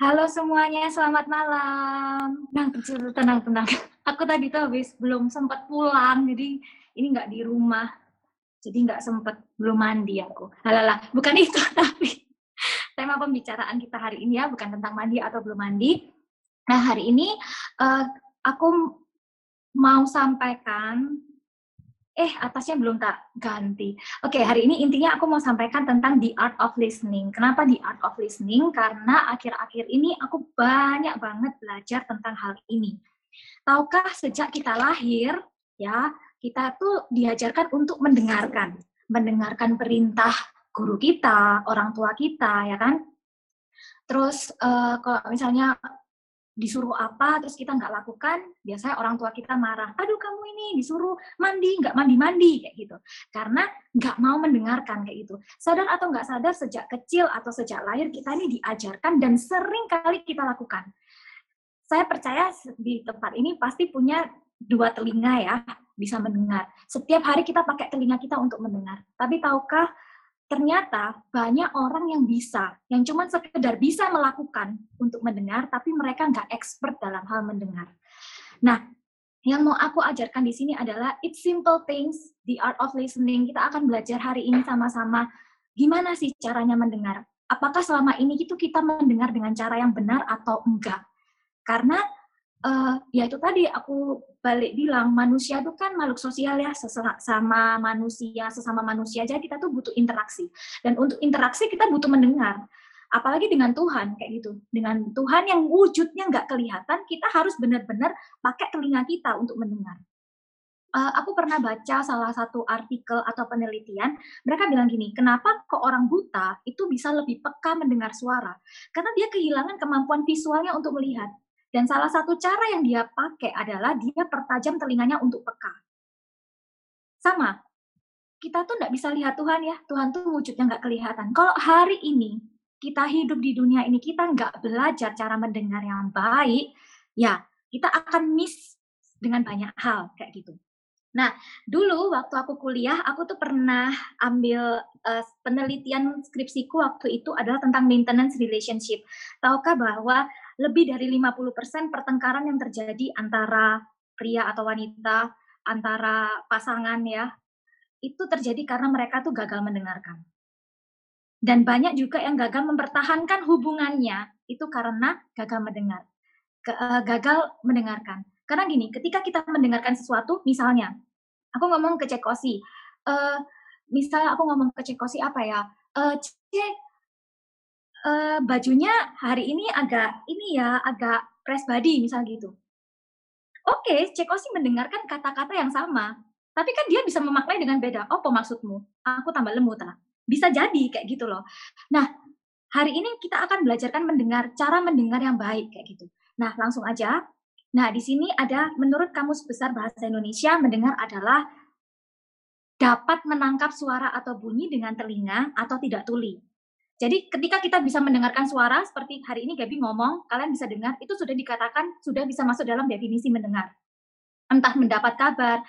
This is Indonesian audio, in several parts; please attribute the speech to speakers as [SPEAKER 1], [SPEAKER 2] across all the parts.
[SPEAKER 1] Halo semuanya, selamat malam. Nah, tenang, tenang. Aku tadi tuh habis belum sempat pulang, jadi ini nggak di rumah. Jadi nggak sempat, belum mandi aku. Halalah, bukan itu, tapi tema pembicaraan kita hari ini ya, bukan tentang mandi atau belum mandi. Nah, hari ini uh, aku mau sampaikan eh atasnya belum tak ganti. Oke, hari ini intinya aku mau sampaikan tentang the art of listening. Kenapa the art of listening? Karena akhir-akhir ini aku banyak banget belajar tentang hal ini. Tahukah sejak kita lahir, ya, kita tuh diajarkan untuk mendengarkan. Mendengarkan perintah guru kita, orang tua kita, ya kan? Terus uh, kalau misalnya disuruh apa terus kita nggak lakukan, biasanya orang tua kita marah. Aduh kamu ini disuruh mandi nggak mandi mandi kayak gitu. Karena nggak mau mendengarkan kayak gitu. Sadar atau nggak sadar sejak kecil atau sejak lahir kita ini diajarkan dan sering kali kita lakukan. Saya percaya di tempat ini pasti punya dua telinga ya bisa mendengar. Setiap hari kita pakai telinga kita untuk mendengar. Tapi tahukah ternyata banyak orang yang bisa, yang cuma sekedar bisa melakukan untuk mendengar, tapi mereka nggak expert dalam hal mendengar. Nah, yang mau aku ajarkan di sini adalah it's simple things, the art of listening. Kita akan belajar hari ini sama-sama gimana sih caranya mendengar. Apakah selama ini itu kita mendengar dengan cara yang benar atau enggak? Karena uh, ya itu tadi aku balik bilang manusia itu kan makhluk sosial ya sesama manusia sesama manusia aja kita tuh butuh interaksi dan untuk interaksi kita butuh mendengar apalagi dengan Tuhan kayak gitu dengan Tuhan yang wujudnya nggak kelihatan kita harus benar-benar pakai telinga kita untuk mendengar uh, aku pernah baca salah satu artikel atau penelitian, mereka bilang gini, kenapa kok orang buta itu bisa lebih peka mendengar suara? Karena dia kehilangan kemampuan visualnya untuk melihat. Dan salah satu cara yang dia pakai adalah dia pertajam telinganya untuk peka. Sama, kita tuh nggak bisa lihat Tuhan ya, Tuhan tuh wujudnya nggak kelihatan. Kalau hari ini kita hidup di dunia ini, kita nggak belajar cara mendengar yang baik, ya kita akan miss dengan banyak hal kayak gitu. Nah, dulu waktu aku kuliah, aku tuh pernah ambil uh, penelitian skripsiku waktu itu adalah tentang maintenance relationship. Tahukah bahwa lebih dari 50% pertengkaran yang terjadi antara pria atau wanita, antara pasangan ya, itu terjadi karena mereka tuh gagal mendengarkan. Dan banyak juga yang gagal mempertahankan hubungannya itu karena gagal mendengar. Eh, gagal mendengarkan. Karena gini, ketika kita mendengarkan sesuatu, misalnya, aku ngomong ke Cekosi, uh, misalnya aku ngomong ke Cekosi apa ya, uh, Cek, uh, bajunya hari ini agak ini ya, agak press body misal gitu. Oke, okay, Ceko sih mendengarkan kata-kata yang sama, tapi kan dia bisa memaknai dengan beda. Oh, maksudmu? Aku tambah lemut lah. Bisa jadi kayak gitu loh. Nah, hari ini kita akan belajarkan mendengar cara mendengar yang baik kayak gitu. Nah, langsung aja. Nah, di sini ada menurut Kamus Besar Bahasa Indonesia mendengar adalah dapat menangkap suara atau bunyi dengan telinga atau tidak tuli. Jadi ketika kita bisa mendengarkan suara seperti hari ini Gaby ngomong, kalian bisa dengar, itu sudah dikatakan sudah bisa masuk dalam definisi mendengar. Entah mendapat kabar,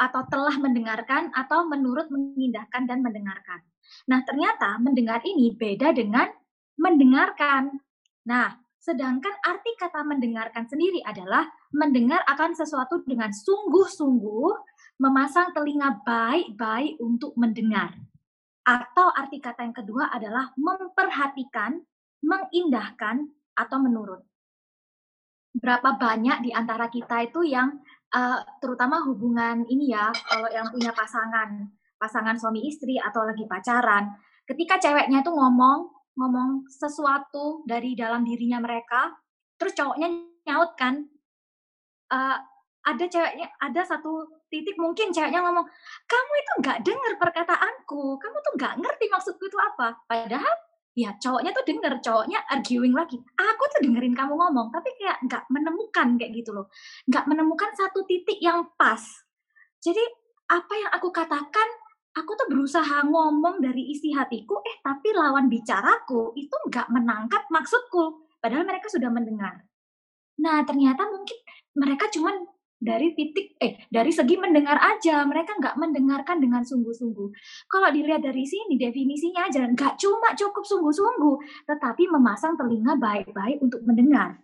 [SPEAKER 1] atau telah mendengarkan, atau menurut mengindahkan dan mendengarkan. Nah ternyata mendengar ini beda dengan mendengarkan. Nah, sedangkan arti kata mendengarkan sendiri adalah mendengar akan sesuatu dengan sungguh-sungguh, memasang telinga baik-baik untuk mendengar. Atau arti kata yang kedua adalah memperhatikan, mengindahkan, atau menurut. Berapa banyak di antara kita itu yang uh, terutama hubungan ini ya, kalau yang punya pasangan, pasangan suami istri atau lagi pacaran, ketika ceweknya itu ngomong ngomong sesuatu dari dalam dirinya mereka, terus cowoknya nyaut kan, uh, ada ceweknya ada satu titik mungkin ceweknya ngomong kamu itu nggak dengar perkataanku kamu tuh nggak ngerti maksudku itu apa. Padahal ya cowoknya tuh denger cowoknya arguing lagi aku tuh dengerin kamu ngomong tapi kayak nggak menemukan kayak gitu loh. Nggak menemukan satu titik yang pas. Jadi apa yang aku katakan aku tuh berusaha ngomong dari isi hatiku eh tapi lawan bicaraku itu nggak menangkap maksudku. Padahal mereka sudah mendengar. Nah ternyata mungkin mereka cuman dari titik eh dari segi mendengar aja mereka nggak mendengarkan dengan sungguh-sungguh kalau dilihat dari sini definisinya aja nggak cuma cukup sungguh-sungguh tetapi memasang telinga baik-baik untuk mendengar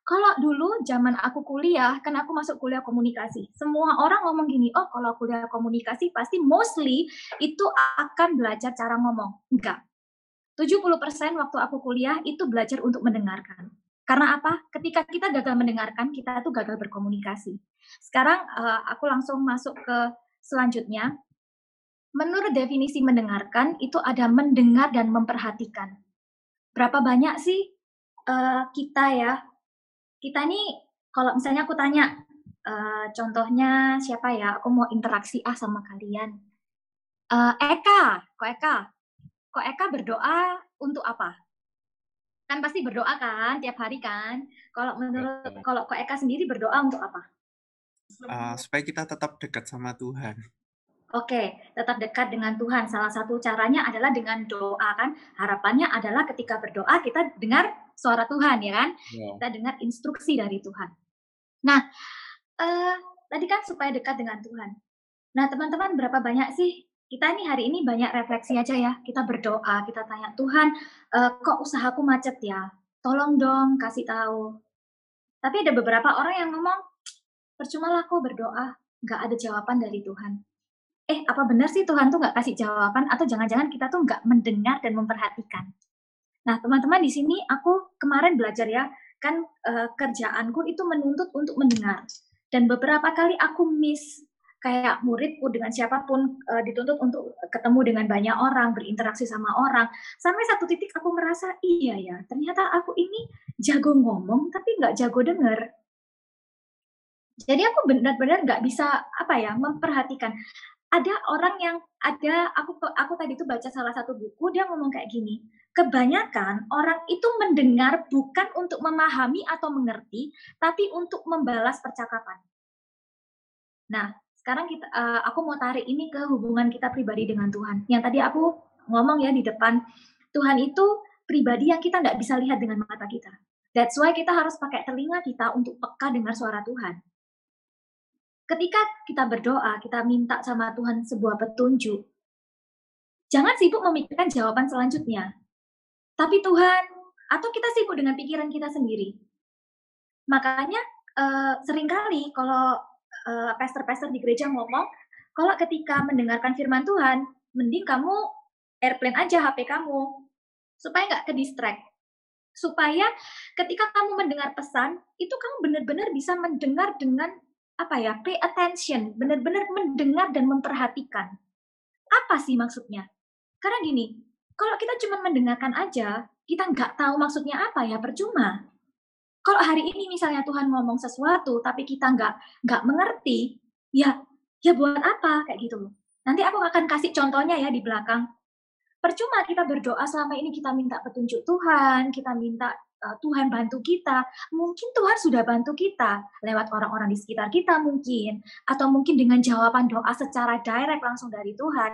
[SPEAKER 1] kalau dulu zaman aku kuliah, kan aku masuk kuliah komunikasi. Semua orang ngomong gini, oh kalau kuliah komunikasi pasti mostly itu akan belajar cara ngomong. Enggak. 70% waktu aku kuliah itu belajar untuk mendengarkan. Karena apa? Ketika kita gagal mendengarkan, kita tuh gagal berkomunikasi. Sekarang uh, aku langsung masuk ke selanjutnya. Menurut definisi mendengarkan, itu ada mendengar dan memperhatikan. Berapa banyak sih uh, kita ya kita nih kalau misalnya aku tanya uh, contohnya siapa ya aku mau interaksi ah sama kalian uh, Eka kok Eka kok Eka berdoa untuk apa kan pasti berdoa kan tiap hari kan kalau menurut kalau kok Eka sendiri berdoa untuk apa
[SPEAKER 2] uh, supaya kita tetap dekat sama Tuhan
[SPEAKER 1] Oke, tetap dekat dengan Tuhan. Salah satu caranya adalah dengan doa kan. Harapannya adalah ketika berdoa kita dengar suara Tuhan ya kan. Yeah. Kita dengar instruksi dari Tuhan. Nah, uh, tadi kan supaya dekat dengan Tuhan. Nah, teman-teman berapa banyak sih kita nih hari ini banyak refleksi aja ya. Kita berdoa, kita tanya Tuhan, uh, kok usahaku macet ya? Tolong dong kasih tahu. Tapi ada beberapa orang yang ngomong, percuma lah kok berdoa, nggak ada jawaban dari Tuhan eh apa benar sih Tuhan tuh nggak kasih jawaban atau jangan-jangan kita tuh nggak mendengar dan memperhatikan. Nah teman-teman di sini aku kemarin belajar ya kan uh, kerjaanku itu menuntut untuk mendengar dan beberapa kali aku miss kayak muridku dengan siapa pun uh, dituntut untuk ketemu dengan banyak orang berinteraksi sama orang. Sampai satu titik aku merasa iya ya ternyata aku ini jago ngomong tapi nggak jago denger. Jadi aku benar-benar nggak bisa apa ya memperhatikan. Ada orang yang ada aku aku tadi itu baca salah satu buku dia ngomong kayak gini kebanyakan orang itu mendengar bukan untuk memahami atau mengerti tapi untuk membalas percakapan. Nah sekarang kita uh, aku mau tarik ini ke hubungan kita pribadi dengan Tuhan yang tadi aku ngomong ya di depan Tuhan itu pribadi yang kita nggak bisa lihat dengan mata kita that's why kita harus pakai telinga kita untuk peka dengar suara Tuhan ketika kita berdoa, kita minta sama Tuhan sebuah petunjuk, jangan sibuk memikirkan jawaban selanjutnya. Tapi Tuhan, atau kita sibuk dengan pikiran kita sendiri. Makanya uh, sering kali kalau uh, pastor-pastor di gereja ngomong, kalau ketika mendengarkan firman Tuhan, mending kamu airplane aja HP kamu, supaya nggak ke distract. Supaya ketika kamu mendengar pesan, itu kamu benar-benar bisa mendengar dengan apa ya pay attention benar-benar mendengar dan memperhatikan. Apa sih maksudnya? Karena gini kalau kita cuma mendengarkan aja kita nggak tahu maksudnya apa ya percuma kalau hari ini misalnya Tuhan ngomong sesuatu tapi kita nggak nggak mengerti ya ya buat apa kayak gitu loh nanti aku akan kasih contohnya ya di belakang percuma kita berdoa selama ini kita minta petunjuk Tuhan kita minta uh, Tuhan bantu kita. Mungkin Tuhan sudah bantu kita lewat orang-orang di sekitar kita mungkin atau mungkin dengan jawaban doa secara direct langsung dari Tuhan.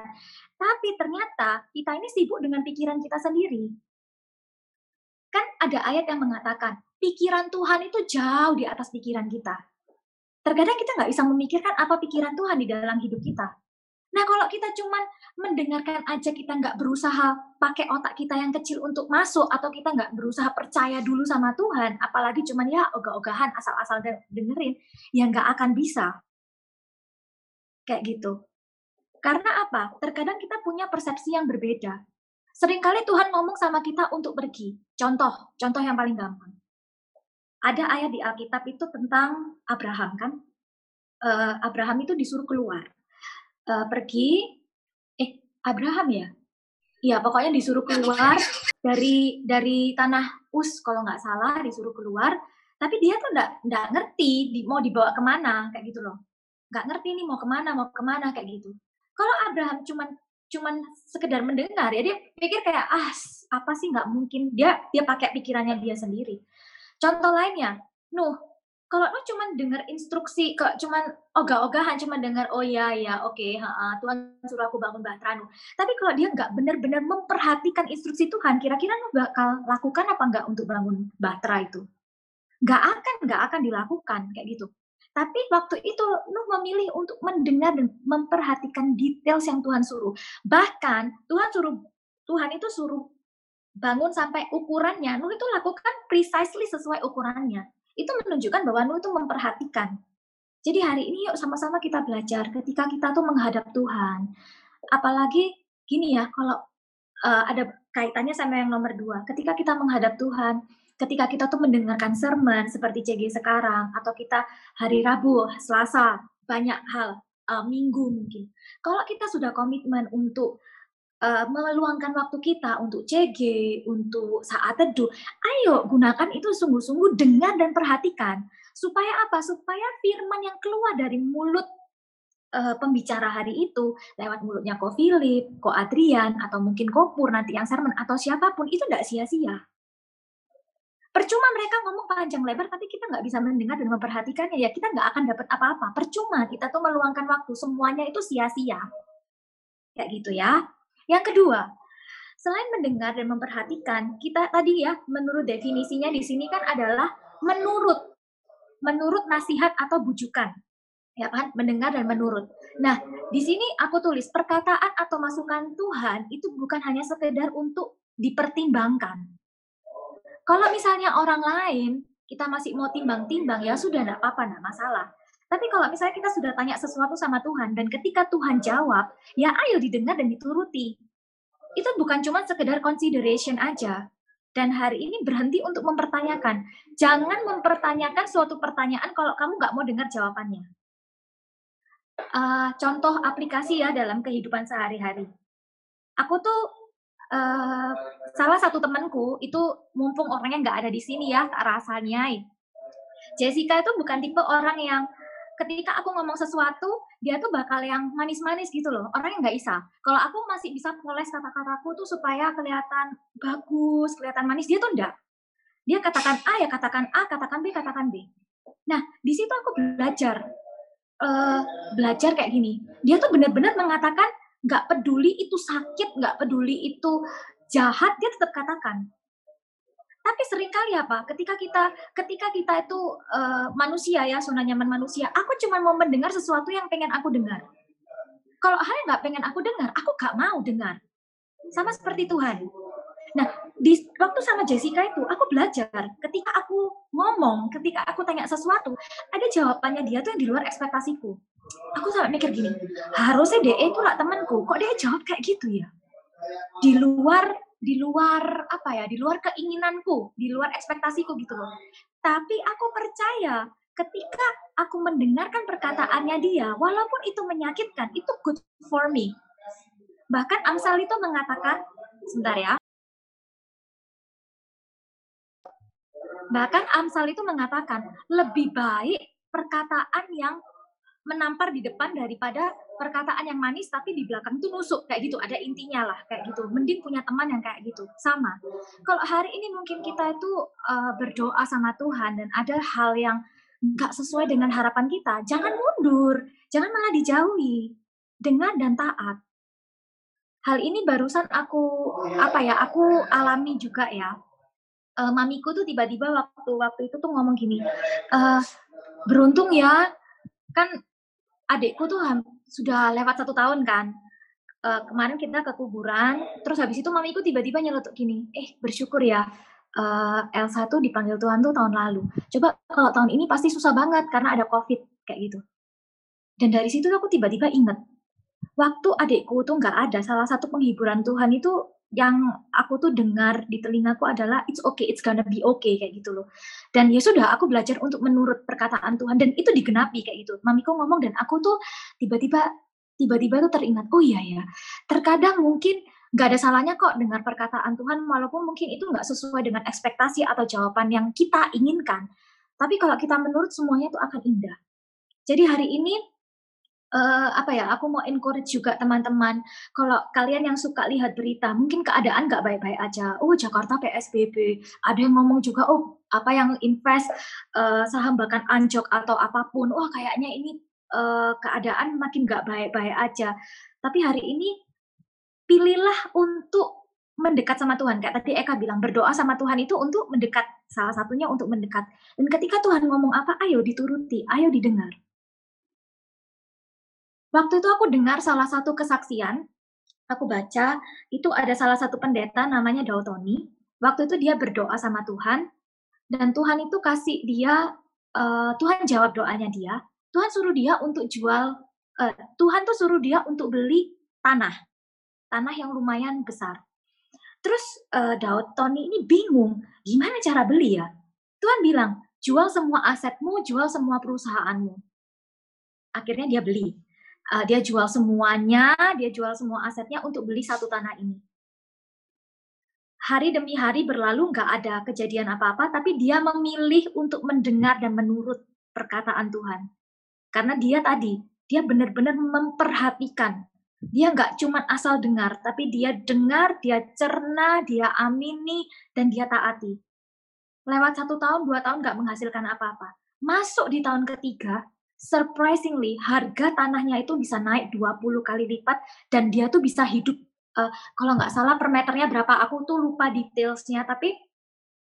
[SPEAKER 1] Tapi ternyata kita ini sibuk dengan pikiran kita sendiri. Kan ada ayat yang mengatakan, pikiran Tuhan itu jauh di atas pikiran kita. Terkadang kita nggak bisa memikirkan apa pikiran Tuhan di dalam hidup kita. Nah, kalau kita cuman mendengarkan aja, kita nggak berusaha pakai otak kita yang kecil untuk masuk, atau kita nggak berusaha percaya dulu sama Tuhan, apalagi cuman ya ogah-ogahan asal-asal dengerin, ya nggak akan bisa. Kayak gitu. Karena apa? Terkadang kita punya persepsi yang berbeda. Seringkali Tuhan ngomong sama kita untuk pergi. Contoh, contoh yang paling gampang. Ada ayat di Alkitab itu tentang Abraham kan? Uh, Abraham itu disuruh keluar uh, pergi eh Abraham ya Iya, pokoknya disuruh keluar dari dari tanah Us kalau nggak salah disuruh keluar, tapi dia tuh nggak nggak ngerti di, mau dibawa ke mana kayak gitu loh, nggak ngerti nih mau ke mana mau ke mana kayak gitu. Kalau Abraham cuman cuman sekedar mendengar ya dia pikir kayak ah apa sih nggak mungkin dia dia pakai pikirannya dia sendiri. Contoh lainnya, Nuh kalau lo cuma dengar instruksi, kok cuma ogah-ogahan, cuma dengar oh ya ya oke, okay, Tuhan suruh aku bangun bahtera Tapi kalau dia nggak benar-benar memperhatikan instruksi Tuhan, kira-kira lo bakal lakukan apa nggak untuk bangun bahtera itu? Nggak akan, nggak akan dilakukan kayak gitu. Tapi waktu itu Nuh memilih untuk mendengar dan memperhatikan details yang Tuhan suruh. Bahkan Tuhan suruh Tuhan itu suruh bangun sampai ukurannya. Nuh itu lakukan precisely sesuai ukurannya. Itu menunjukkan bahwa Nuh itu memperhatikan. Jadi hari ini yuk sama-sama kita belajar ketika kita tuh menghadap Tuhan. Apalagi gini ya, kalau uh, ada kaitannya sama yang nomor dua. Ketika kita menghadap Tuhan, ketika kita tuh mendengarkan sermon seperti CG sekarang atau kita hari Rabu, Selasa, banyak hal uh, minggu mungkin. Kalau kita sudah komitmen untuk uh, meluangkan waktu kita untuk CG, untuk saat teduh, ayo gunakan itu sungguh-sungguh dengar dan perhatikan. Supaya apa? Supaya firman yang keluar dari mulut uh, pembicara hari itu lewat mulutnya Ko Philip, Ko Adrian, atau mungkin Ko Pur nanti yang sermon atau siapa pun itu tidak sia-sia. Percuma mereka ngomong panjang lebar tapi kita nggak bisa mendengar dan memperhatikannya. Ya kita nggak akan dapat apa-apa. Percuma kita tuh meluangkan waktu. Semuanya itu sia-sia. Kayak gitu ya yang kedua selain mendengar dan memperhatikan kita tadi ya menurut definisinya di sini kan adalah menurut. Menurut nasihat atau bujukan. Ya kan? Mendengar dan menurut. Nah di sini aku tulis perkataan atau masukan Tuhan itu bukan hanya sekedar untuk dipertimbangkan. Kalau misalnya orang lain, kita masih mau timbang-timbang, ya sudah, enggak apa-apa, enggak masalah. Tapi kalau misalnya kita sudah tanya sesuatu sama Tuhan, dan ketika Tuhan jawab, ya ayo didengar dan dituruti. Itu bukan cuma sekedar consideration aja. Dan hari ini berhenti untuk mempertanyakan. Jangan mempertanyakan suatu pertanyaan kalau kamu nggak mau dengar jawabannya. Uh, contoh aplikasi ya dalam kehidupan sehari-hari. Aku tuh uh, salah satu temanku itu mumpung orangnya nggak ada di sini ya rasanya Jessica itu bukan tipe orang yang ketika aku ngomong sesuatu dia tuh bakal yang manis-manis gitu loh orangnya nggak bisa kalau aku masih bisa poles kata-kataku tuh supaya kelihatan bagus kelihatan manis dia tuh enggak dia katakan A ya katakan A katakan B katakan B. Nah di situ aku belajar uh, belajar kayak gini. Dia tuh benar-benar mengatakan nggak peduli itu sakit, nggak peduli itu jahat, dia tetap katakan. Tapi sering kali apa? Ketika kita ketika kita itu uh, manusia ya, zona nyaman manusia, aku cuma mau mendengar sesuatu yang pengen aku dengar. Kalau hal yang nggak pengen aku dengar, aku nggak mau dengar. Sama seperti Tuhan. Nah, di waktu sama Jessica itu, aku belajar ketika aku ngomong, ketika aku tanya sesuatu, ada jawabannya dia tuh yang di luar ekspektasiku aku sampai mikir gini, harusnya DE itu lah temanku, kok dia jawab kayak gitu ya? Di luar di luar apa ya, di luar keinginanku, di luar ekspektasiku gitu loh. Tapi aku percaya ketika aku mendengarkan perkataannya dia, walaupun itu menyakitkan, itu good for me. Bahkan Amsal itu mengatakan, sebentar ya. Bahkan Amsal itu mengatakan, lebih baik perkataan yang menampar di depan daripada perkataan yang manis tapi di belakang itu nusuk kayak gitu. Ada intinya lah kayak gitu. Mending punya teman yang kayak gitu. Sama. Kalau hari ini mungkin kita itu uh, berdoa sama Tuhan dan ada hal yang nggak sesuai dengan harapan kita jangan mundur. Jangan malah dijauhi. Dengar dan taat. Hal ini barusan aku apa ya aku alami juga ya. Uh, mamiku tuh tiba-tiba waktu waktu itu tuh ngomong gini uh, beruntung ya. Kan adikku tuh sudah lewat satu tahun kan. Uh, kemarin kita ke kuburan, terus habis itu mamiku tiba-tiba nyelotok gini, eh bersyukur ya uh, Elsa tuh dipanggil Tuhan tuh tahun lalu. Coba kalau tahun ini pasti susah banget karena ada COVID kayak gitu. Dan dari situ aku tiba-tiba inget, waktu adikku tuh nggak ada, salah satu penghiburan Tuhan itu yang aku tuh dengar di telingaku adalah it's okay, it's gonna be okay kayak gitu loh. Dan ya sudah, aku belajar untuk menurut perkataan Tuhan dan itu digenapi kayak gitu. Mamiku ngomong dan aku tuh tiba-tiba tiba-tiba tuh teringat, oh iya ya, terkadang mungkin nggak ada salahnya kok dengar perkataan Tuhan walaupun mungkin itu nggak sesuai dengan ekspektasi atau jawaban yang kita inginkan. Tapi kalau kita menurut semuanya itu akan indah. Jadi hari ini uh, apa ya, aku mau encourage juga teman-teman, kalau kalian yang suka lihat berita, mungkin keadaan nggak baik-baik aja. Oh, Jakarta PSBB. Ada yang ngomong juga, oh, apa yang invest uh, saham bahkan anjok atau apa pun. Wah, kayaknya ini uh, keadaan makin nggak baik-baik aja. Tapi hari ini pilihlah untuk mendekat sama Tuhan. Kayak tadi Eka bilang, berdoa sama Tuhan itu untuk mendekat. Salah satunya untuk mendekat. Dan ketika Tuhan ngomong apa, ayo dituruti, ayo didengar. Waktu itu aku dengar salah satu kesaksian, aku baca, itu ada salah satu pendeta namanya Dautoni. Waktu itu dia berdoa sama Tuhan, dan Tuhan itu kasih dia, uh, Tuhan jawab doanya dia, Tuhan suruh dia untuk jual, uh, Tuhan tuh suruh dia untuk beli tanah, tanah yang lumayan besar. Terus uh, Daud Tony ini bingung, gimana cara beli ya? Tuhan bilang, jual semua asetmu, jual semua perusahaanmu. Akhirnya dia beli uh, dia jual semuanya, dia jual semua asetnya untuk beli satu tanah ini. Hari demi hari berlalu nggak ada kejadian apa-apa, tapi dia memilih untuk mendengar dan menurut perkataan Tuhan. Karena dia tadi, dia benar-benar memperhatikan. Dia nggak cuma asal dengar, tapi dia dengar, dia cerna, dia amini, dan dia taati. Lewat satu tahun, dua tahun nggak menghasilkan apa-apa. Masuk di tahun ketiga, surprisingly harga tanahnya itu bisa naik 20 kali lipat dan dia tuh bisa hidup uh, kalau nggak salah per meternya berapa aku tuh lupa detailsnya tapi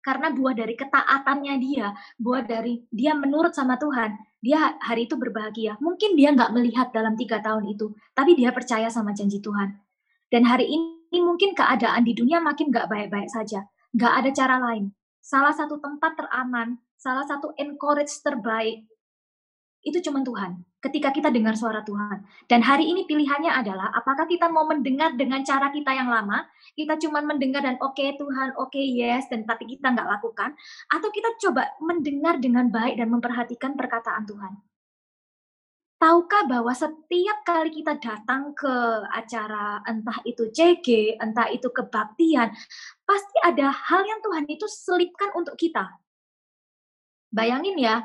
[SPEAKER 1] karena buah dari ketaatannya dia buah dari dia menurut sama Tuhan dia hari itu berbahagia. Mungkin dia nggak melihat dalam tiga tahun itu tapi dia percaya sama janji Tuhan. Dan hari ini mungkin keadaan di dunia makin nggak baik-baik saja nggak ada cara lain. Salah satu tempat teraman salah satu encourage terbaik itu cuma Tuhan. Ketika kita dengar suara Tuhan. Dan hari ini pilihannya adalah apakah kita mau mendengar dengan cara kita yang lama, kita cuma mendengar dan oke okay, Tuhan, oke okay, yes, dan tapi kita nggak lakukan, atau kita coba mendengar dengan baik dan memperhatikan perkataan Tuhan. Tahukah bahwa setiap kali kita datang ke acara entah itu CG, entah itu kebaktian, pasti ada hal yang Tuhan itu selipkan untuk kita. Bayangin ya,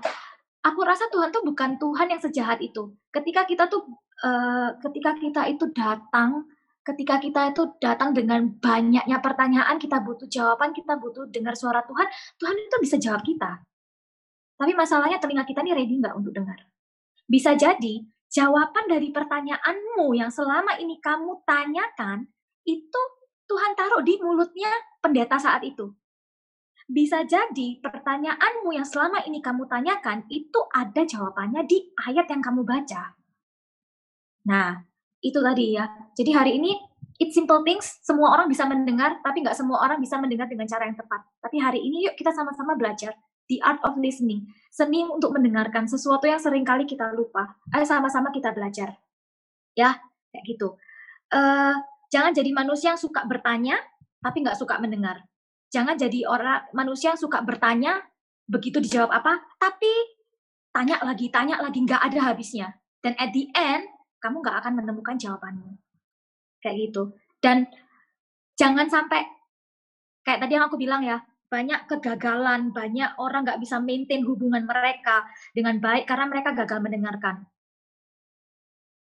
[SPEAKER 1] aku rasa Tuhan tuh bukan Tuhan yang sejahat itu. Ketika kita tuh uh, ketika kita itu datang, ketika kita itu datang dengan banyaknya pertanyaan, kita butuh jawaban, kita butuh dengar suara Tuhan, Tuhan itu bisa jawab kita. Tapi masalahnya telinga kita ini ready nggak untuk dengar. Bisa jadi jawaban dari pertanyaanmu yang selama ini kamu tanyakan itu Tuhan taruh di mulutnya pendeta saat itu bisa jadi pertanyaanmu yang selama ini kamu tanyakan itu ada jawabannya di ayat yang kamu baca. Nah, itu tadi ya. Jadi hari ini it simple things, semua orang bisa mendengar, tapi nggak semua orang bisa mendengar dengan cara yang tepat. Tapi hari ini yuk kita sama-sama belajar the art of listening, seni untuk mendengarkan sesuatu yang sering kali kita lupa. Ayo sama-sama kita belajar. Ya, kayak gitu. Uh, jangan jadi manusia yang suka bertanya, tapi nggak suka mendengar jangan jadi orang manusia yang suka bertanya begitu dijawab apa tapi tanya lagi tanya lagi nggak ada habisnya. Dan at the end kamu nggak akan menemukan jawabanmu. Kayak gitu. Dan jangan sampai kayak tadi yang aku bilang ya banyak kegagalan banyak orang nggak bisa maintain hubungan mereka dengan baik karena mereka gagal mendengarkan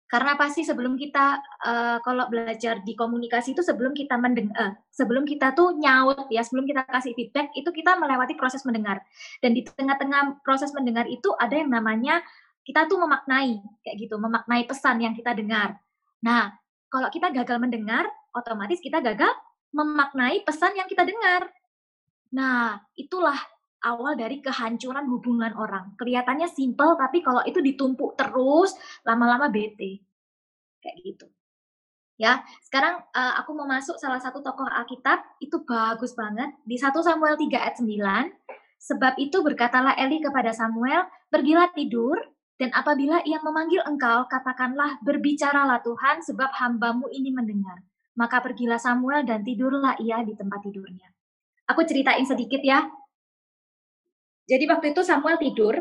[SPEAKER 1] karena pasti sebelum kita uh, kalau belajar di komunikasi itu sebelum kita mendengar, uh, sebelum kita tuh nyaut ya, sebelum kita kasih feedback itu kita melewati proses mendengar. Dan di tengah-tengah proses mendengar itu ada yang namanya kita tuh memaknai kayak gitu, memaknai pesan yang kita dengar. Nah, kalau kita gagal mendengar, otomatis kita gagal memaknai pesan yang kita dengar. Nah, itulah awal dari kehancuran hubungan orang. Kelihatannya simple, tapi kalau itu ditumpuk terus, lama-lama bete. Kayak gitu. Ya, sekarang uh, aku mau masuk salah satu tokoh Alkitab, itu bagus banget. Di 1 Samuel 3 ayat 9, sebab itu berkatalah Eli kepada Samuel, pergilah tidur, dan apabila ia memanggil engkau, katakanlah, berbicaralah Tuhan, sebab hambamu ini mendengar. Maka pergilah Samuel dan tidurlah ia di tempat tidurnya. Aku ceritain sedikit ya, jadi waktu itu Samuel tidur,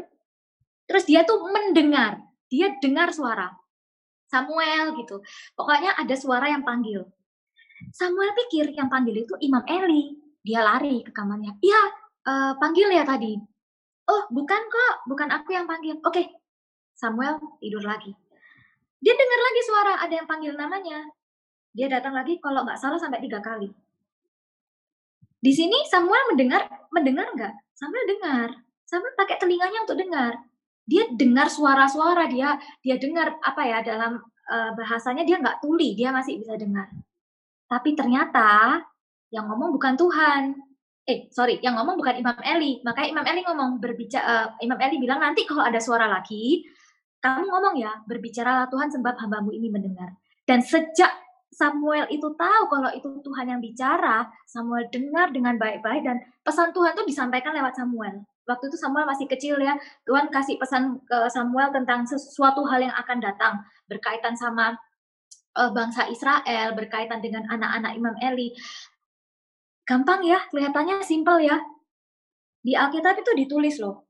[SPEAKER 1] terus dia tuh mendengar, dia dengar suara. Samuel gitu. Pokoknya ada suara yang panggil. Samuel pikir yang panggil itu Imam Eli. Dia lari ke kamarnya. Iya, uh, panggil ya tadi. Oh, bukan kok, bukan aku yang panggil. Oke, Samuel tidur lagi. Dia dengar lagi suara ada yang panggil namanya. Dia datang lagi kalau nggak salah sampai tiga kali. Di sini Samuel mendengar, mendengar nggak? Samuel dengar. Samuel pakai telinganya untuk dengar. Dia dengar suara-suara, dia dia dengar apa ya dalam uh, bahasanya dia nggak tuli, dia masih bisa dengar. Tapi ternyata Yang ngomong bukan Tuhan. Eh, sorry, yang ngomong bukan Imam Eli. Makanya Imam Eli ngomong berbicara, uh, Imam Eli bilang nanti kalau ada suara lagi, kamu ngomong ya, berbicaralah Tuhan sebab hambamu ini mendengar. Dan sejak Samuel itu tahu kalau itu Tuhan yang bicara, Samuel dengar dengan baik-baik dan pesan Tuhan itu disampaikan lewat Samuel. Waktu itu Samuel masih kecil ya, Tuhan kasih pesan ke Samuel tentang sesuatu hal yang akan datang berkaitan sama uh, bangsa Israel, berkaitan dengan anak-anak Imam Eli. Gampang ya, kelihatannya simpel ya. Di Alkitab itu ditulis loh,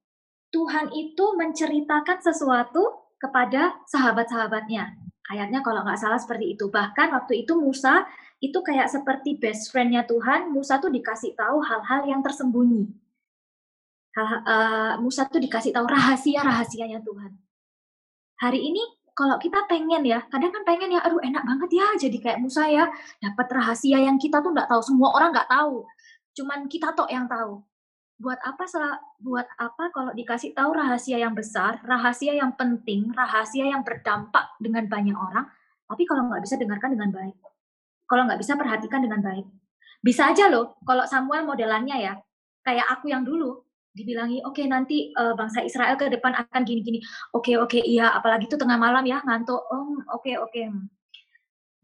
[SPEAKER 1] Tuhan itu menceritakan sesuatu kepada sahabat-sahabatnya Ayatnya kalau nggak salah seperti itu. Bahkan waktu itu Musa itu kayak seperti best friend-nya Tuhan. Musa tuh dikasih tahu hal-hal yang tersembunyi. Uh, Musa tuh dikasih tahu rahasia-rahasianya Tuhan. Hari ini kalau kita pengen ya, kadang kan pengen ya, aduh enak banget ya jadi kayak Musa ya, dapat rahasia yang kita tuh nggak tahu, semua orang nggak tahu, cuman kita tok yang tahu buat apa buat apa kalau dikasih tahu rahasia yang besar, rahasia yang penting, rahasia yang berdampak dengan banyak orang, tapi kalau nggak bisa dengarkan dengan baik, kalau nggak bisa perhatikan dengan baik, bisa aja loh kalau Samuel modelannya ya kayak aku yang dulu dibilangi oke okay, nanti uh, bangsa Israel ke depan akan gini-gini, oke okay, oke okay, iya apalagi itu tengah malam ya ngantuk, oh oke okay, oke, okay.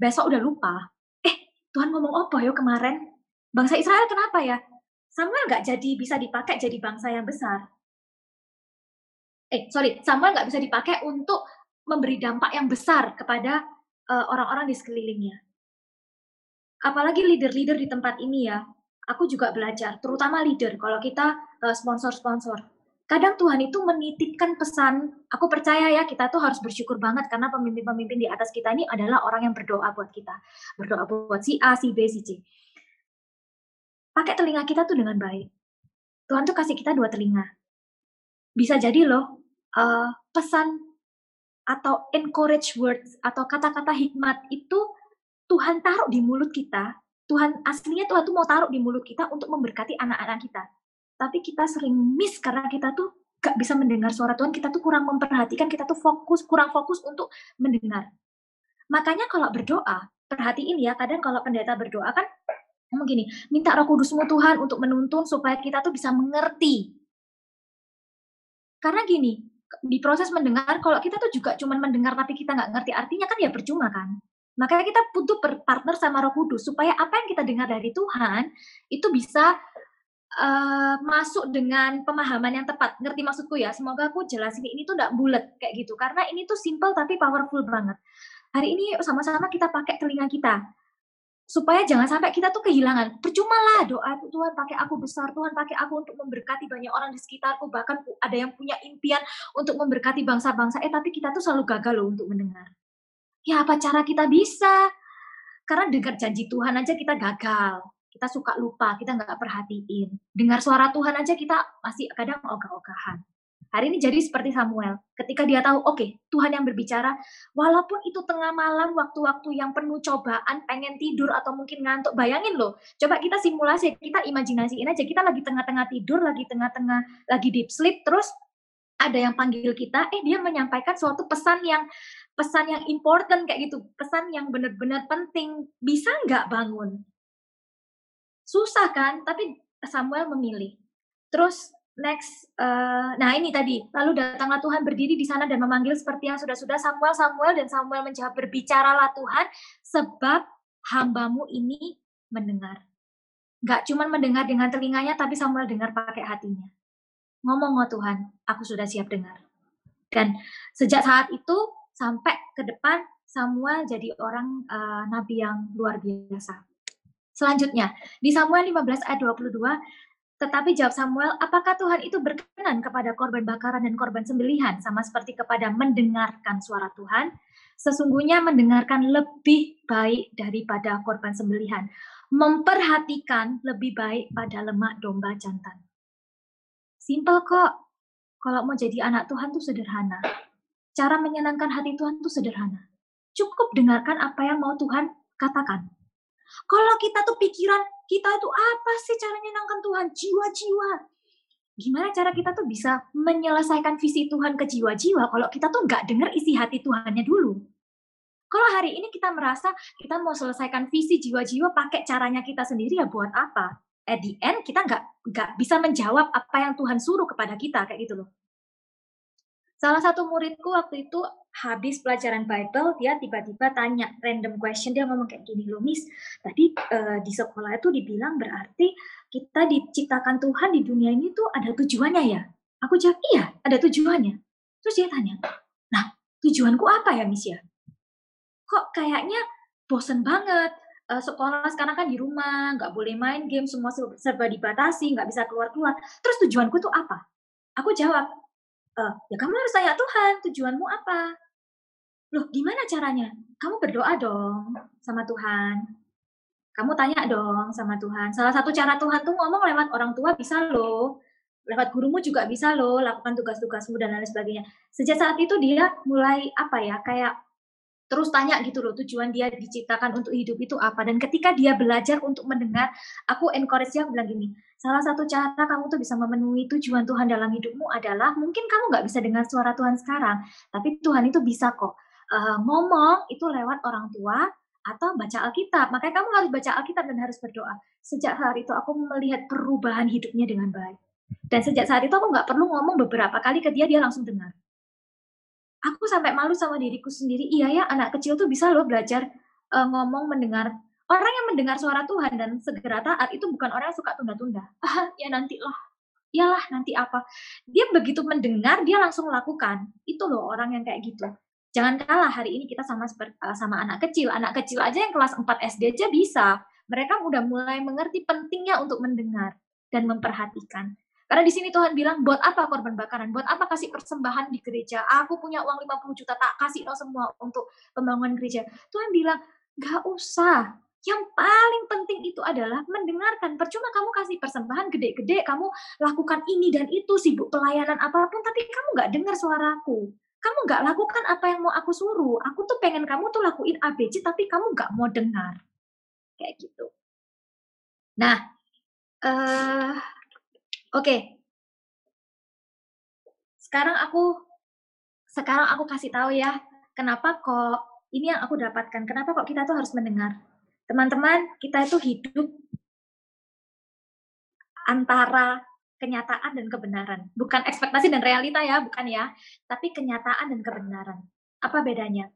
[SPEAKER 1] besok udah lupa, eh Tuhan ngomong apa yo kemarin, bangsa Israel kenapa ya? Samuel nggak jadi bisa dipakai jadi bangsa yang besar. Eh, sorry, Samuel nggak bisa dipakai untuk memberi dampak yang besar kepada eh, orang-orang uh, di sekelilingnya. Apalagi leader-leader di tempat ini ya, aku juga belajar, terutama leader, kalau kita uh, sponsor-sponsor. Kadang Tuhan itu menitipkan pesan, aku percaya ya kita tuh harus bersyukur banget karena pemimpin-pemimpin di atas kita ini adalah orang yang berdoa buat kita. Berdoa buat si A, si B, si C pakai telinga kita tuh dengan baik. Tuhan tuh kasih kita dua telinga. Bisa jadi loh, uh, pesan atau encourage words atau kata-kata hikmat itu Tuhan taruh di mulut kita. Tuhan aslinya Tuhan tuh mau taruh di mulut kita untuk memberkati anak-anak kita. Tapi kita sering miss karena kita tuh gak bisa mendengar suara Tuhan, kita tuh kurang memperhatikan, kita tuh fokus, kurang fokus untuk mendengar. Makanya kalau berdoa, perhatiin ya, kadang kalau pendeta berdoa kan ngomong gini, minta roh kudusmu Tuhan untuk menuntun supaya kita tuh bisa mengerti. Karena gini, di proses mendengar, kalau kita tuh juga cuma mendengar tapi kita nggak ngerti artinya kan ya percuma kan. Makanya kita butuh berpartner sama roh kudus supaya apa yang kita dengar dari Tuhan itu bisa uh, masuk dengan pemahaman yang tepat. Ngerti maksudku ya? Semoga aku jelasin ini tuh nggak bulat kayak gitu. Karena ini tuh simple tapi powerful banget. Hari ini sama-sama kita pakai telinga kita supaya jangan sampai kita tuh kehilangan. Percuma lah doa Tuhan pakai aku besar, Tuhan pakai aku untuk memberkati banyak orang di sekitarku, bahkan ada yang punya impian untuk memberkati bangsa-bangsa. Eh tapi kita tuh selalu gagal loh untuk mendengar. Ya apa cara kita bisa? Karena dengar janji Tuhan aja kita gagal. Kita suka lupa, kita nggak perhatiin. Dengar suara Tuhan aja kita masih kadang ogah-ogahan. Hari ini jadi seperti Samuel. Ketika dia tahu, oke, okay, Tuhan yang berbicara, walaupun itu tengah malam, waktu-waktu yang penuh cobaan, pengen tidur atau mungkin ngantuk, bayangin loh. Coba kita simulasi, kita imajinasiin aja, kita lagi tengah-tengah tidur, lagi tengah-tengah, lagi deep sleep, terus ada yang panggil kita, eh dia menyampaikan suatu pesan yang pesan yang important kayak gitu, pesan yang benar-benar penting, bisa nggak bangun? Susah kan? Tapi Samuel memilih. Terus next, uh, nah ini tadi, lalu datanglah Tuhan berdiri di sana dan memanggil seperti yang sudah-sudah Samuel, Samuel, dan Samuel menjawab, berbicaralah Tuhan, sebab hambamu ini mendengar. Gak cuma mendengar dengan telinganya, tapi Samuel dengar pakai hatinya. Ngomong, oh Tuhan, aku sudah siap dengar. Dan sejak saat itu, sampai ke depan, Samuel jadi orang uh, nabi yang luar biasa. Selanjutnya, di Samuel 15 ayat 22, tetapi jawab Samuel, apakah Tuhan itu berkenan kepada korban bakaran dan korban sembelihan sama seperti kepada mendengarkan suara Tuhan? Sesungguhnya mendengarkan lebih baik daripada korban sembelihan. Memperhatikan lebih baik pada lemak domba jantan. Simpel kok. Kalau mau jadi anak Tuhan tuh sederhana. Cara menyenangkan hati Tuhan tuh sederhana. Cukup dengarkan apa yang mau Tuhan katakan. Kalau kita tuh pikiran kita itu apa sih cara menyenangkan Tuhan? Jiwa-jiwa. Gimana cara kita tuh bisa menyelesaikan visi Tuhan ke jiwa-jiwa kalau kita tuh nggak dengar isi hati Tuhannya dulu? Kalau hari ini kita merasa kita mau selesaikan visi jiwa-jiwa pakai caranya kita sendiri ya buat apa? At the end kita nggak nggak bisa menjawab apa yang Tuhan suruh kepada kita kayak gitu loh. Salah satu muridku waktu itu habis pelajaran Bible, dia tiba-tiba tanya random question, dia ngomong kayak gini loh, Miss, tadi uh, di sekolah itu dibilang berarti kita diciptakan Tuhan di dunia ini tuh ada tujuannya ya? Aku jawab, iya, ada tujuannya. Terus dia tanya, nah tujuanku apa ya, Miss ya? Kok kayaknya bosen banget, uh, sekolah sekarang kan di rumah, nggak boleh main game, semua serba dibatasi, nggak bisa keluar-keluar. Terus tujuanku tuh apa? Aku jawab, uh, ya kamu harus tanya Tuhan, tujuanmu apa? Loh, gimana caranya? Kamu berdoa dong sama Tuhan. Kamu tanya dong sama Tuhan. Salah satu cara Tuhan tuh ngomong lewat orang tua bisa loh. Lewat gurumu juga bisa loh, lakukan tugas-tugasmu dan lain sebagainya. Sejak saat itu dia mulai apa ya, kayak terus tanya gitu loh tujuan dia diciptakan untuk hidup itu apa dan ketika dia belajar untuk mendengar aku encourage dia bilang gini salah satu cara kamu tuh bisa memenuhi tujuan Tuhan dalam hidupmu adalah mungkin kamu nggak bisa dengar suara Tuhan sekarang tapi Tuhan itu bisa kok uh, ngomong itu lewat orang tua atau baca Alkitab makanya kamu harus baca Alkitab dan harus berdoa sejak saat itu aku melihat perubahan hidupnya dengan baik dan sejak saat itu aku nggak perlu ngomong beberapa kali ke dia dia langsung dengar aku sampai malu sama diriku sendiri. Iya ya, anak kecil tuh bisa loh belajar uh, ngomong, mendengar. Orang yang mendengar suara Tuhan dan segera taat itu bukan orang yang suka tunda-tunda. Ah, ya nantilah. Iyalah, nanti apa. Dia begitu mendengar, dia langsung lakukan. Itu loh orang yang kayak gitu. Jangan kalah hari ini kita sama eh, sama anak kecil. Anak kecil aja yang kelas 4 SD aja bisa. Mereka udah mulai mengerti pentingnya untuk mendengar dan memperhatikan. Karena di sini Tuhan bilang, buat apa korban bakaran? Buat apa kasih persembahan di gereja? Aku punya uang 50 juta, tak kasih lo semua untuk pembangunan gereja. Tuhan bilang, gak usah. Yang paling penting itu adalah mendengarkan. Percuma kamu kasih persembahan gede-gede, kamu lakukan ini dan itu, sibuk pelayanan apa pun, tapi kamu gak dengar suaraku. Kamu gak lakukan apa yang mau aku suruh. Aku tuh pengen kamu tuh lakuin ABC, tapi kamu gak mau dengar. Kayak gitu. Nah, uh, Oke. Sekarang aku sekarang aku kasih tahu ya, kenapa kok ini yang aku dapatkan. Kenapa kok kita tuh harus mendengar? Teman-teman, kita itu hidup antara kenyataan dan kebenaran. Bukan ekspektasi dan realita ya, bukan ya. Tapi kenyataan dan kebenaran. Apa bedanya?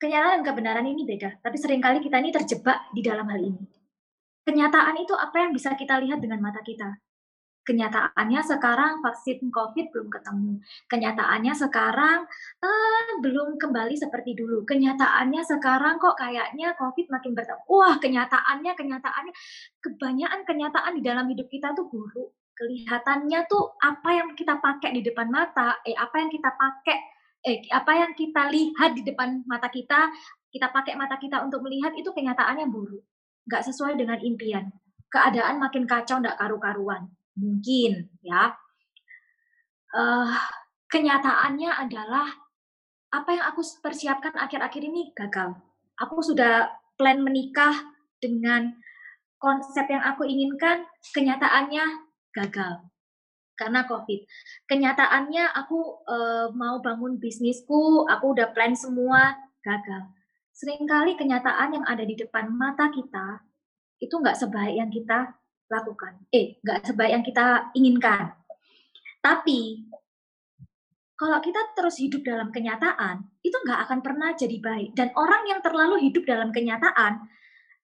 [SPEAKER 1] Kenyataan dan kebenaran ini beda, tapi sering kali kita ini terjebak di dalam hal ini kenyataan itu apa yang bisa kita lihat dengan mata kita. Kenyataannya sekarang vaksin COVID belum ketemu. Kenyataannya sekarang eh, belum kembali seperti dulu. Kenyataannya sekarang kok kayaknya COVID makin bertambah. Wah, kenyataannya, kenyataannya, kebanyakan kenyataan di dalam hidup kita tuh buruk. Kelihatannya tuh apa yang kita pakai di depan mata, eh apa yang kita pakai, eh apa yang kita lihat di depan mata kita, kita pakai mata kita untuk melihat itu kenyataannya buruk nggak sesuai dengan impian. Keadaan makin kacau, nggak karu-karuan. Mungkin, ya. Uh, kenyataannya adalah apa yang aku persiapkan akhir-akhir ini gagal. Aku sudah plan menikah dengan konsep yang aku inginkan, kenyataannya gagal karena COVID. Kenyataannya aku uh, mau bangun bisnisku, aku udah plan semua, gagal sering kali kenyataan yang ada di depan mata kita itu nggak sebaik yang kita lakukan. Eh, nggak sebaik yang kita inginkan. Tapi kalau kita terus hidup dalam kenyataan, itu nggak akan pernah jadi baik. Dan orang yang terlalu hidup dalam kenyataan,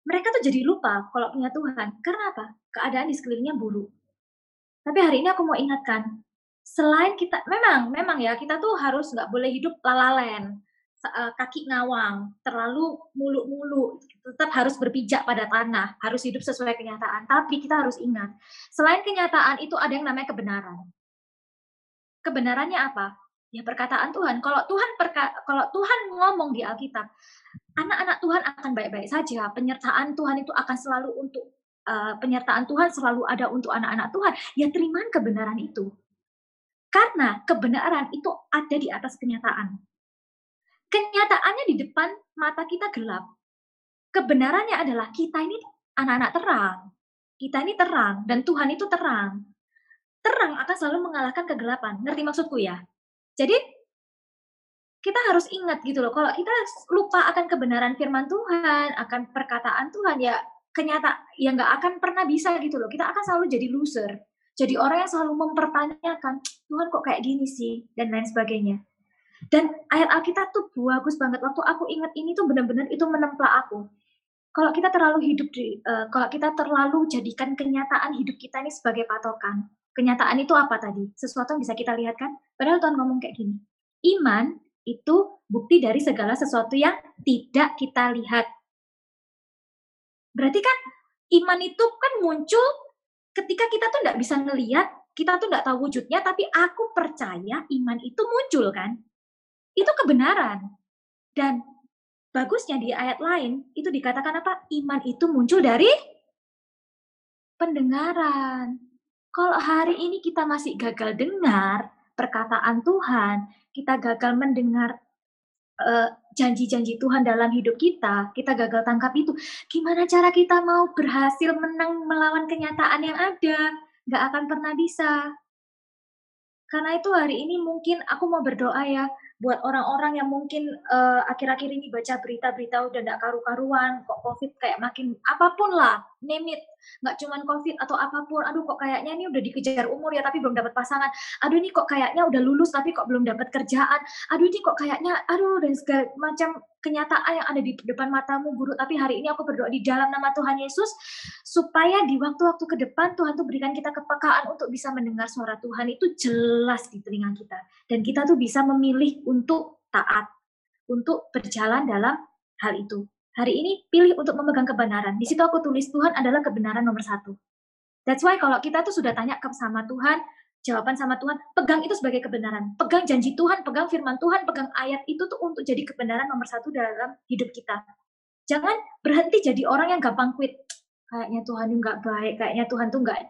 [SPEAKER 1] mereka tuh jadi lupa kalau punya Tuhan. Karena apa? Keadaan di sekelilingnya buruk. Tapi hari ini aku mau ingatkan, selain kita, memang, memang ya, kita tuh harus nggak boleh hidup lalalen uh, kaki ngawang, terlalu mulu-mulu, tetap harus berpijak pada tanah, harus hidup sesuai kenyataan. Tapi kita harus ingat, selain kenyataan itu ada yang namanya kebenaran. Kebenarannya apa? Ya perkataan Tuhan. Kalau Tuhan perka kalau Tuhan ngomong di Alkitab, anak-anak Tuhan akan baik-baik saja. Penyertaan Tuhan itu akan selalu untuk uh, penyertaan Tuhan selalu ada untuk anak-anak Tuhan. Ya terima kebenaran itu. Karena kebenaran itu ada di atas kenyataan kenyataannya di depan mata kita gelap. Kebenarannya adalah kita ini anak-anak terang. Kita ini terang dan Tuhan itu terang. Terang akan selalu mengalahkan kegelapan. Ngerti maksudku ya? Jadi kita harus ingat gitu loh, kalau kita lupa akan kebenaran firman Tuhan, akan perkataan Tuhan, ya kenyata ya nggak akan pernah bisa gitu loh. Kita akan selalu jadi loser. Jadi orang yang selalu mempertanyakan, Tuhan kok kayak gini sih, dan lain sebagainya. Dan ayat Alkitab tuh bagus banget. Waktu aku ingat ini tuh benar-benar itu menempa aku. Kalau kita terlalu hidup di, uh, kalau kita terlalu jadikan kenyataan hidup kita ini sebagai patokan. Kenyataan itu apa tadi? Sesuatu yang bisa kita lihat kan? Padahal Tuhan ngomong kayak gini. Iman itu bukti dari segala sesuatu yang tidak kita lihat. Berarti kan iman itu kan muncul ketika kita tuh nggak bisa ngelihat, kita tuh nggak tahu wujudnya, tapi aku percaya iman itu muncul kan. Itu kebenaran. Dan bagusnya di ayat lain, itu dikatakan apa? Iman itu muncul dari pendengaran. Kalau hari ini kita masih gagal dengar perkataan Tuhan, kita gagal mendengar uh, janji-janji Tuhan dalam hidup kita, kita gagal tangkap itu, gimana cara kita mau berhasil menang melawan kenyataan yang ada? Gak akan pernah bisa. Karena itu hari ini mungkin aku mau berdoa ya, buat orang-orang yang mungkin uh, akhir-akhir ini baca berita-berita udah nggak karu-karuan, kok COVID kayak makin apa pun lah, name it, nggak cuman COVID atau apa pun, aduh kok kayaknya ini udah dikejar umur ya tapi belum dapat pasangan, aduh ini kok kayaknya udah lulus tapi kok belum dapat kerjaan, aduh ini kok kayaknya, aduh dan segala macam kenyataan yang ada di depan matamu guru. Tapi hari ini aku berdoa di dalam nama Tuhan Yesus supaya di waktu-waktu ke depan Tuhan tuh berikan kita kepekaan untuk bisa mendengar suara Tuhan. Itu jelas di telinga kita. Dan kita tuh bisa memilih untuk taat untuk berjalan dalam hal itu hari ini pilih untuk memegang kebenaran di situ aku tulis Tuhan adalah kebenaran nomor satu That's why kalau kita tuh sudah tanya ke sama Tuhan, jawaban sama Tuhan, pegang itu sebagai kebenaran. Pegang janji Tuhan, pegang firman Tuhan, pegang ayat itu tuh untuk jadi kebenaran nomor satu dalam hidup kita. Jangan berhenti jadi orang yang gampang quit. Kayaknya Tuhan itu nggak baik, kayaknya Tuhan tuh nggak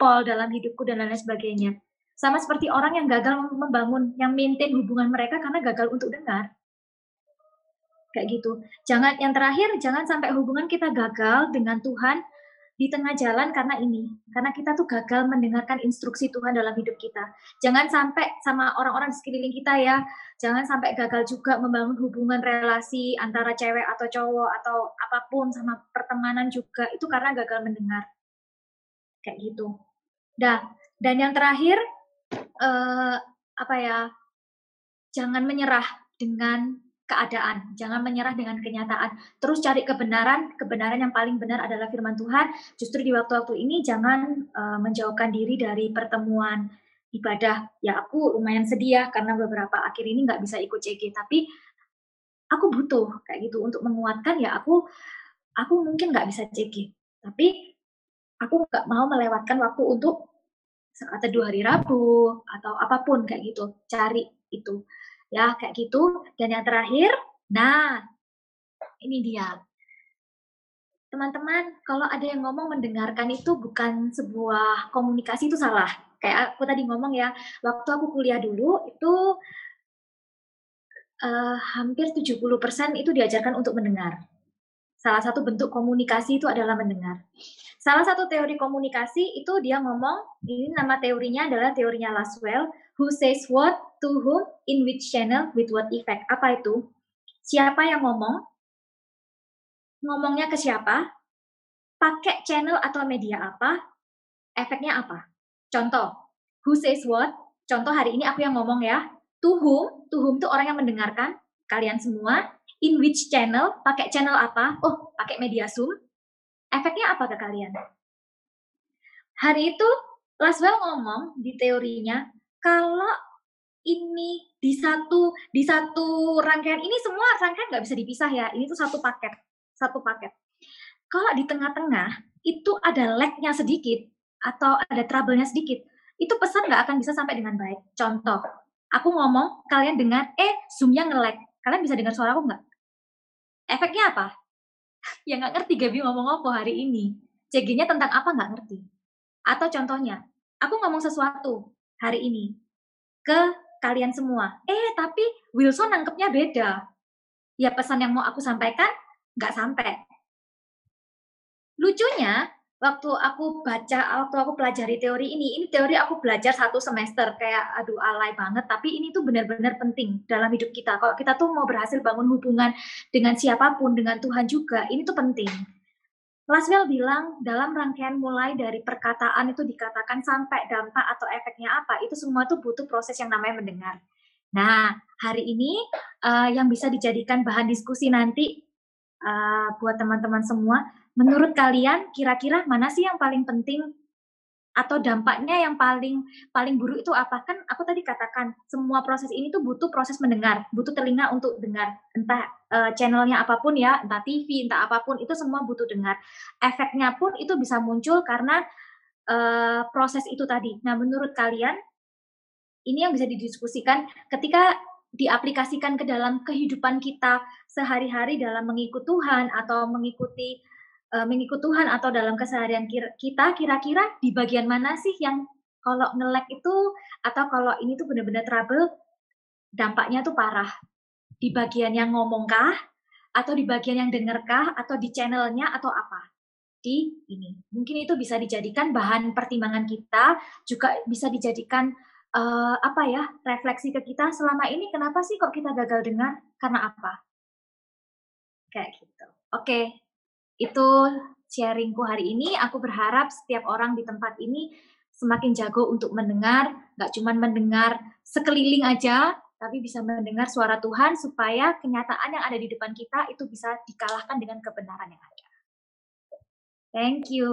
[SPEAKER 1] pol dalam hidupku dan lain sebagainya. Sama seperti orang yang gagal membangun, yang maintain hubungan mereka karena gagal untuk dengar. Kayak gitu. Jangan yang terakhir, jangan sampai hubungan kita gagal dengan Tuhan di tengah jalan karena ini, karena kita tuh gagal mendengarkan instruksi Tuhan dalam hidup kita. Jangan sampai sama orang-orang sekeliling kita ya, jangan sampai gagal juga membangun hubungan relasi antara cewek atau cowok atau apa pun sama pertemanan juga itu karena gagal mendengar. Kayak gitu. Dah, dan yang terakhir eh, apa ya? Jangan menyerah dengan keadaan. Jangan menyerah dengan kenyataan. Terus cari kebenaran. Kebenaran yang paling benar adalah firman Tuhan. Justru di waktu-waktu ini jangan uh, menjauhkan diri dari pertemuan ibadah. Ya aku lumayan sedih ya karena beberapa akhir ini nggak bisa ikut CG. Tapi aku butuh kayak gitu untuk menguatkan ya aku aku mungkin nggak bisa CG. Tapi aku nggak mau melewatkan waktu untuk saat teduh hari Rabu atau apa pun kayak gitu. Cari itu Ya, kayak gitu. Dan yang terakhir, nah, ini dia. Teman-teman, kalau ada yang ngomong mendengarkan itu bukan sebuah komunikasi itu salah. Kayak aku tadi ngomong ya, waktu aku kuliah dulu itu uh, hampir 70% itu diajarkan untuk mendengar. Salah satu bentuk komunikasi itu adalah mendengar. Salah satu teori komunikasi itu dia ngomong, ini nama teorinya adalah teorinya Laswell, who says what to whom, in which channel, with what effect. Apa itu? Siapa yang ngomong? Ngomongnya ke siapa? Pakai channel atau media apa? Efeknya apa? Contoh, who says what? Contoh hari ini aku yang ngomong ya. To whom? To whom itu orang yang mendengarkan. Kalian semua. In which channel? Pakai channel apa? Oh, pakai media Zoom. Efeknya apa ke kalian? Hari itu Laswell ngomong di teorinya, kalau ini di satu di satu rangkaian ini semua rangkaian nggak bisa dipisah ya. Ini tuh satu paket, satu paket. Kalau di tengah-tengah itu ada lag-nya sedikit atau ada trouble-nya sedikit, itu pesan nggak akan bisa sampai dengan baik. Contoh, aku ngomong, kalian dengar, eh zoom-nya nge-lag. Kalian bisa dengar suara aku nggak? Efeknya apa? ya nggak ngerti Gabi ngomong apa hari ini. CG-nya tentang apa nggak ngerti. Atau contohnya, aku ngomong sesuatu hari ini ke kalian semua. Eh, tapi Wilson nangkepnya beda. Ya pesan yang mau aku sampaikan nggak sampai. Lucunya, waktu aku baca, waktu aku pelajari teori ini, ini teori aku belajar satu semester, kayak aduh alay banget, tapi ini tuh benar-benar penting dalam hidup kita. Kalau kita tuh mau berhasil bangun hubungan dengan siapa pun, dengan Tuhan juga, ini tuh penting. Laswell bilang dalam rangkaian mulai dari perkataan itu dikatakan sampai dampak atau efeknya apa, itu semua tuh butuh proses yang namanya mendengar. Nah, hari ini uh, yang bisa dijadikan bahan diskusi nanti uh, buat teman-teman semua menurut kalian kira-kira mana sih yang paling penting atau dampaknya yang paling paling buruk itu apa? Kan aku tadi katakan semua proses ini tuh butuh proses mendengar butuh telinga untuk dengar. Entah uh, channelnya apa pun ya entah TV entah apa pun itu semua butuh dengar. Efeknya pun itu bisa muncul karena uh, proses itu tadi. Nah menurut kalian ini yang bisa didiskusikan ketika diaplikasikan ke dalam kehidupan kita sehari-hari dalam mengikut Tuhan atau mengikuti uh, mengikut Tuhan atau dalam keseharian kita kira-kira di bagian mana sih yang kalau ngelek itu atau kalau ini tuh benar-benar trouble dampaknya tuh parah? Di bagian yang ngomongkah atau di bagian yang dengerkah atau di channelnya? Atau apa? Di ini. Mungkin itu bisa dijadikan bahan pertimbangan kita juga bisa dijadikan uh, apa ya refleksi ke kita. Selama ini kenapa sih kok kita gagal dengar? Karena apa? Kayak gitu. Oke. okay itu sharingku hari ini. Aku berharap setiap orang di tempat ini semakin jago untuk mendengar, nggak cuma mendengar sekeliling aja, tapi bisa mendengar suara Tuhan supaya kenyataan yang ada di depan kita itu bisa dikalahkan dengan kebenaran yang ada. Thank you.